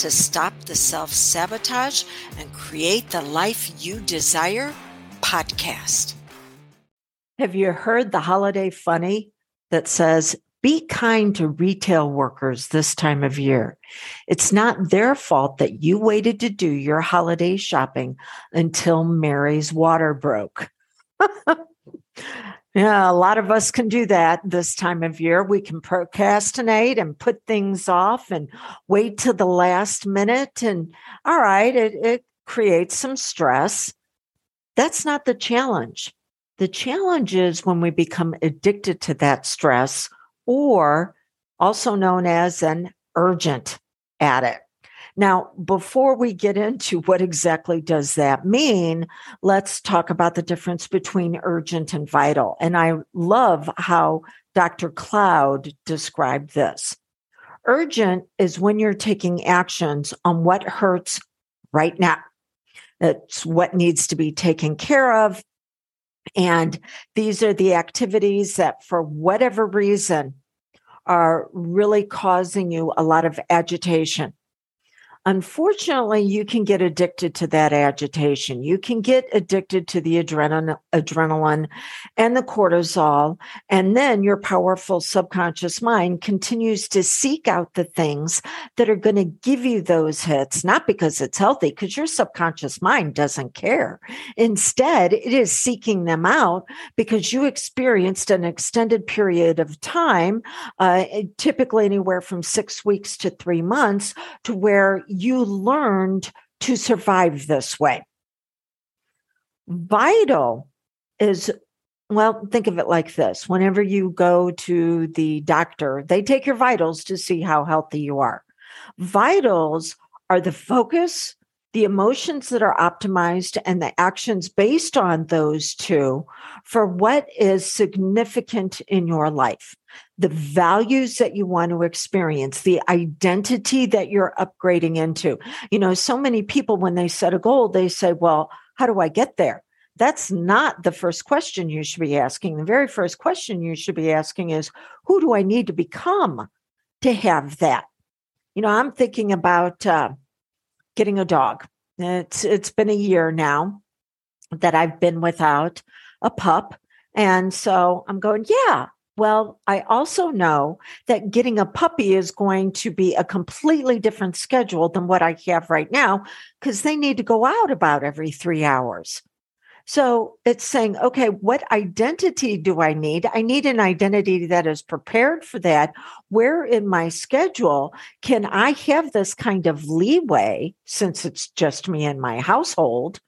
to Stop the Self Sabotage and Create the Life You Desire podcast. Have you heard the holiday funny that says, be kind to retail workers this time of year. It's not their fault that you waited to do your holiday shopping until Mary's water broke. Yeah, a lot of us can do that this time of year. We can procrastinate and put things off and wait to the last minute. And all right, it, it creates some stress. That's not the challenge. The challenge is when we become addicted to that stress, or also known as an urgent addict. Now, before we get into what exactly does that mean, let's talk about the difference between urgent and vital. And I love how Dr. Cloud described this. Urgent is when you're taking actions on what hurts right now. It's what needs to be taken care of. And these are the activities that, for whatever reason, are really causing you a lot of agitation. Unfortunately, you can get addicted to that agitation. You can get addicted to the adrenaline, adrenaline and the cortisol. And then your powerful subconscious mind continues to seek out the things that are going to give you those hits, not because it's healthy, because your subconscious mind doesn't care. Instead, it is seeking them out because you experienced an extended period of time, uh, typically anywhere from six weeks to three months, to where you learned to survive this way. Vital is, well, think of it like this whenever you go to the doctor, they take your vitals to see how healthy you are. Vitals are the focus, the emotions that are optimized, and the actions based on those two for what is significant in your life the values that you want to experience, the identity that you're upgrading into. You know, so many people, when they set a goal, they say, Well, how do I get there? That's not the first question you should be asking. The very first question you should be asking is, Who do I need to become to have that? You know, I'm thinking about uh, getting a dog. It's it's been a year now that I've been without a pup. And so I'm going, yeah, well, I also know that getting a puppy is going to be a completely different schedule than what I have right now because they need to go out about every three hours. So it's saying, okay, what identity do I need? I need an identity that is prepared for that. Where in my schedule can I have this kind of leeway since it's just me and my household?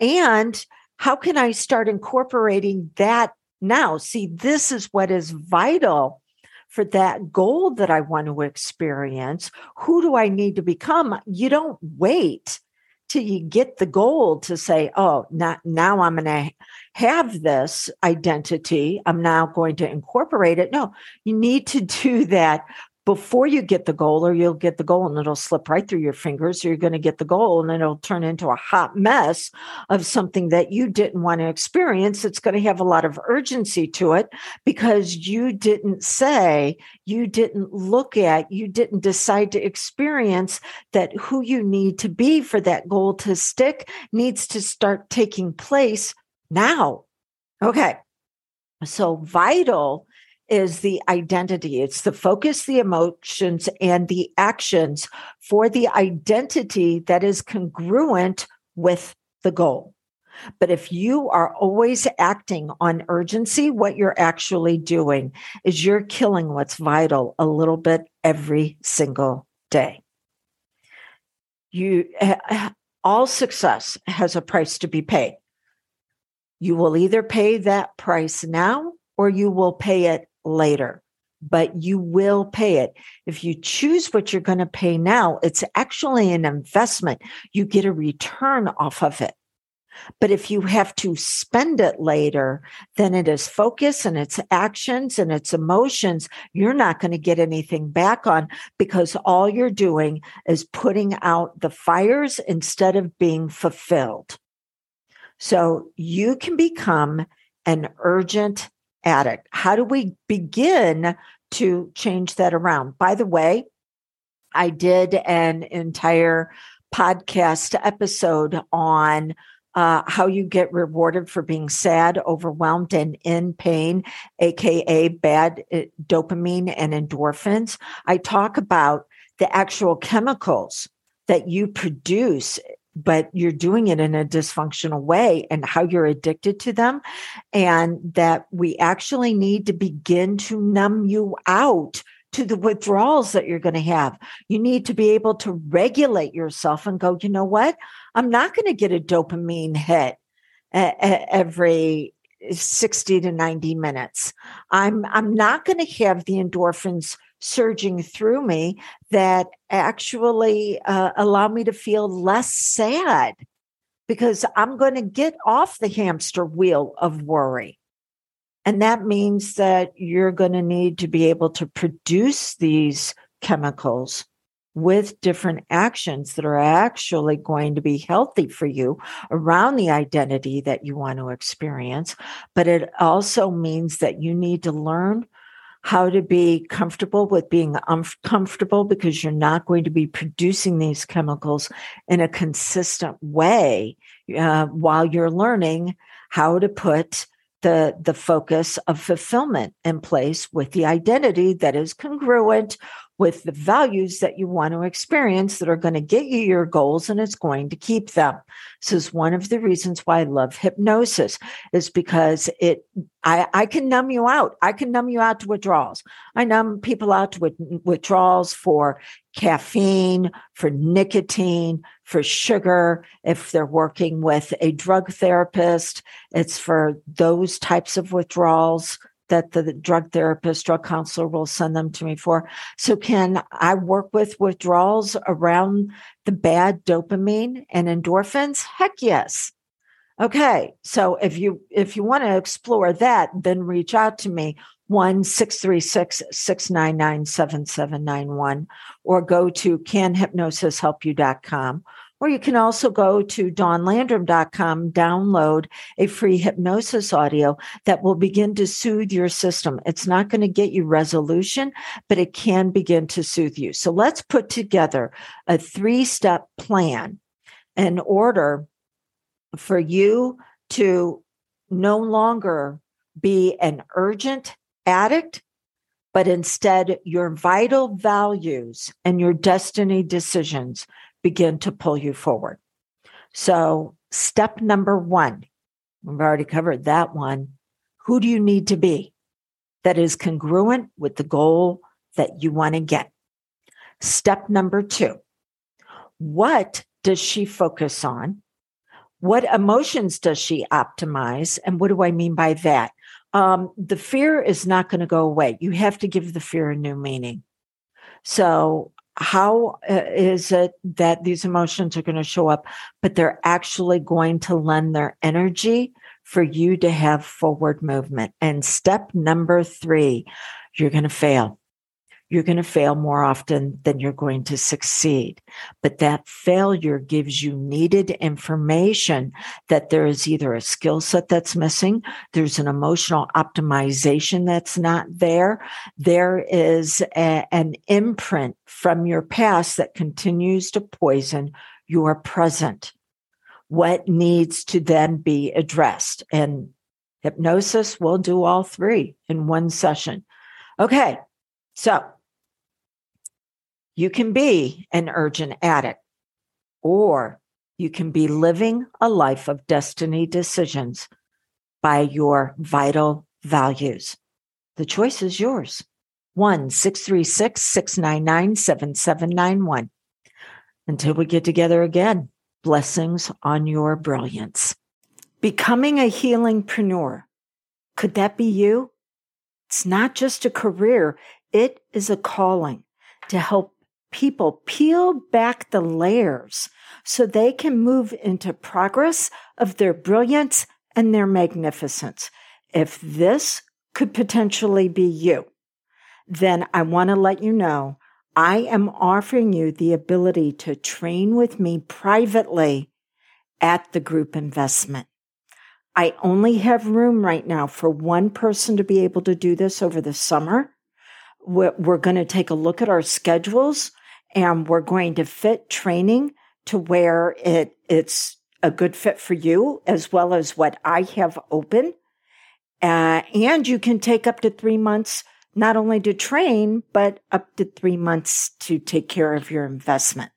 And how can I start incorporating that now, see, this is what is vital for that goal that I want to experience. Who do I need to become? You don't wait till you get the goal to say, oh, not, now I'm going to have this identity. I'm now going to incorporate it. No, you need to do that before you get the goal, or you'll get the goal and it'll slip right through your fingers, or you're going to get the goal and it'll turn into a hot mess of something that you didn't want to experience. It's going to have a lot of urgency to it because you didn't say, you didn't look at, you didn't decide to experience that who you need to be for that goal to stick needs to start taking place now. Okay. So vital is the identity. It's the focus, the emotions, and the actions for the identity that is congruent with the goal. But if you are always acting on urgency, what you're actually doing is you're killing what's vital a little bit every single day. You eh, eh, all success has a price to be paid. You will either pay that price now or you will pay it later. but you will pay it. If you choose what you're going to pay now, it's actually an investment. You get a return off of it. But if you have to spend it later, then it is focus and its actions and its emotions. You're not going to get anything back on because all you're doing is putting out the fires instead of being fulfilled. So you can become an urgent addict. How do we begin to change that around? By the way, I did an entire podcast episode on uh, how you get rewarded for being sad, overwhelmed, and in pain, aka bad uh, dopamine and endorphins. I talk about the actual chemicals that you produce but you're doing it in a dysfunctional way and how you're addicted to them. And that we actually need to begin to numb you out to the withdrawals that you're going to have. You need to be able to regulate yourself and go, you know what? I'm not going to get a dopamine hit every 60 to 90 minutes. I'm I'm not going to have the endorphins surging through me that actually uh, allow me to feel less sad because I'm going to get off the hamster wheel of worry. And that means that you're going to need to be able to produce these chemicals with different actions that are actually going to be healthy for you around the identity that you want to experience. But it also means that you need to learn how to be comfortable with being uncomfortable because you're not going to be producing these chemicals in a consistent way uh, while you're learning how to put the the focus of fulfillment in place with the identity that is congruent with the values that you want to experience that are going to get you your goals and it's going to keep them. This is one of the reasons why I love hypnosis is because it, I, I can numb you out. I can numb you out to withdrawals. I numb people out to withdrawals for caffeine, for nicotine, for sugar. If they're working with a drug therapist, it's for those types of withdrawals that the drug therapist, drug counselor will send them to me for. So can I work with withdrawals around the bad dopamine and endorphins? Heck yes. Okay. So if you if you want to explore that, then reach out to me. 1 636 699 7791 or go to canhypnosishelpyou.com or you can also go to dawnlandrum.com, download a free hypnosis audio that will begin to soothe your system. It's not going to get you resolution, but it can begin to soothe you. So let's put together a three step plan in order for you to no longer be an urgent addict, but instead your vital values and your destiny decisions begin to pull you forward. So, step number one, we've already covered that one. Who do you need to be that is congruent with the goal that you want to get? Step number two, what does she focus on? What emotions does she optimize? And what do I mean by that? Um, the fear is not going to go away. You have to give the fear a new meaning. So how uh, it that these emotions are going to show up, but they're actually going to lend their energy for you to have forward movement? And step number three, you're going to fail you're going to fail more often than you're going to succeed. But that failure gives you needed information that there is either a skill set that's missing, there's an emotional optimization that's not there, there is a, an imprint from your past that continues to poison your present. What needs to then be addressed? And hypnosis will do all three in one session. Okay. So you can be an urgent addict, or you can be living a life of destiny decisions by your vital values. The choice is yours. 1 636 699 7791. Until we get together again, blessings on your brilliance. Becoming a healingpreneur. Could that be you? It's not just a career, It is a calling to help people peel back the layers so they can move into progress of their brilliance and their magnificence. If this could potentially be you, then I want to let you know I am offering you the ability to train with me privately at the group investment. I only have room right now for one person to be able to do this over the summer. We're, going to take a look at our schedules and we're going to fit training to where it, it's a good fit for you as well as what I have open. Uh, and you can take up to three months not only to train, but up to three months to take care of your investment.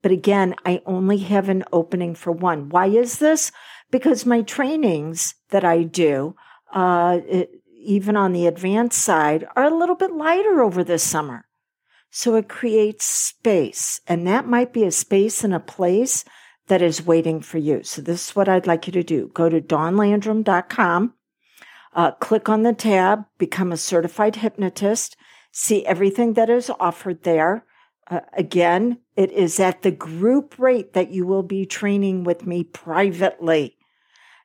But again, I only have an opening for one. Why is this? Because my trainings that I do, uh, it, even on the advanced side, are a little bit lighter over the summer. So it creates space, and that might be a space and a place that is waiting for you. So this is what I'd like you to do. Go to dawnlandrum.com uh, click on the tab, become a certified hypnotist, see everything that is offered there. Uh, again, it is at the group rate that you will be training with me privately.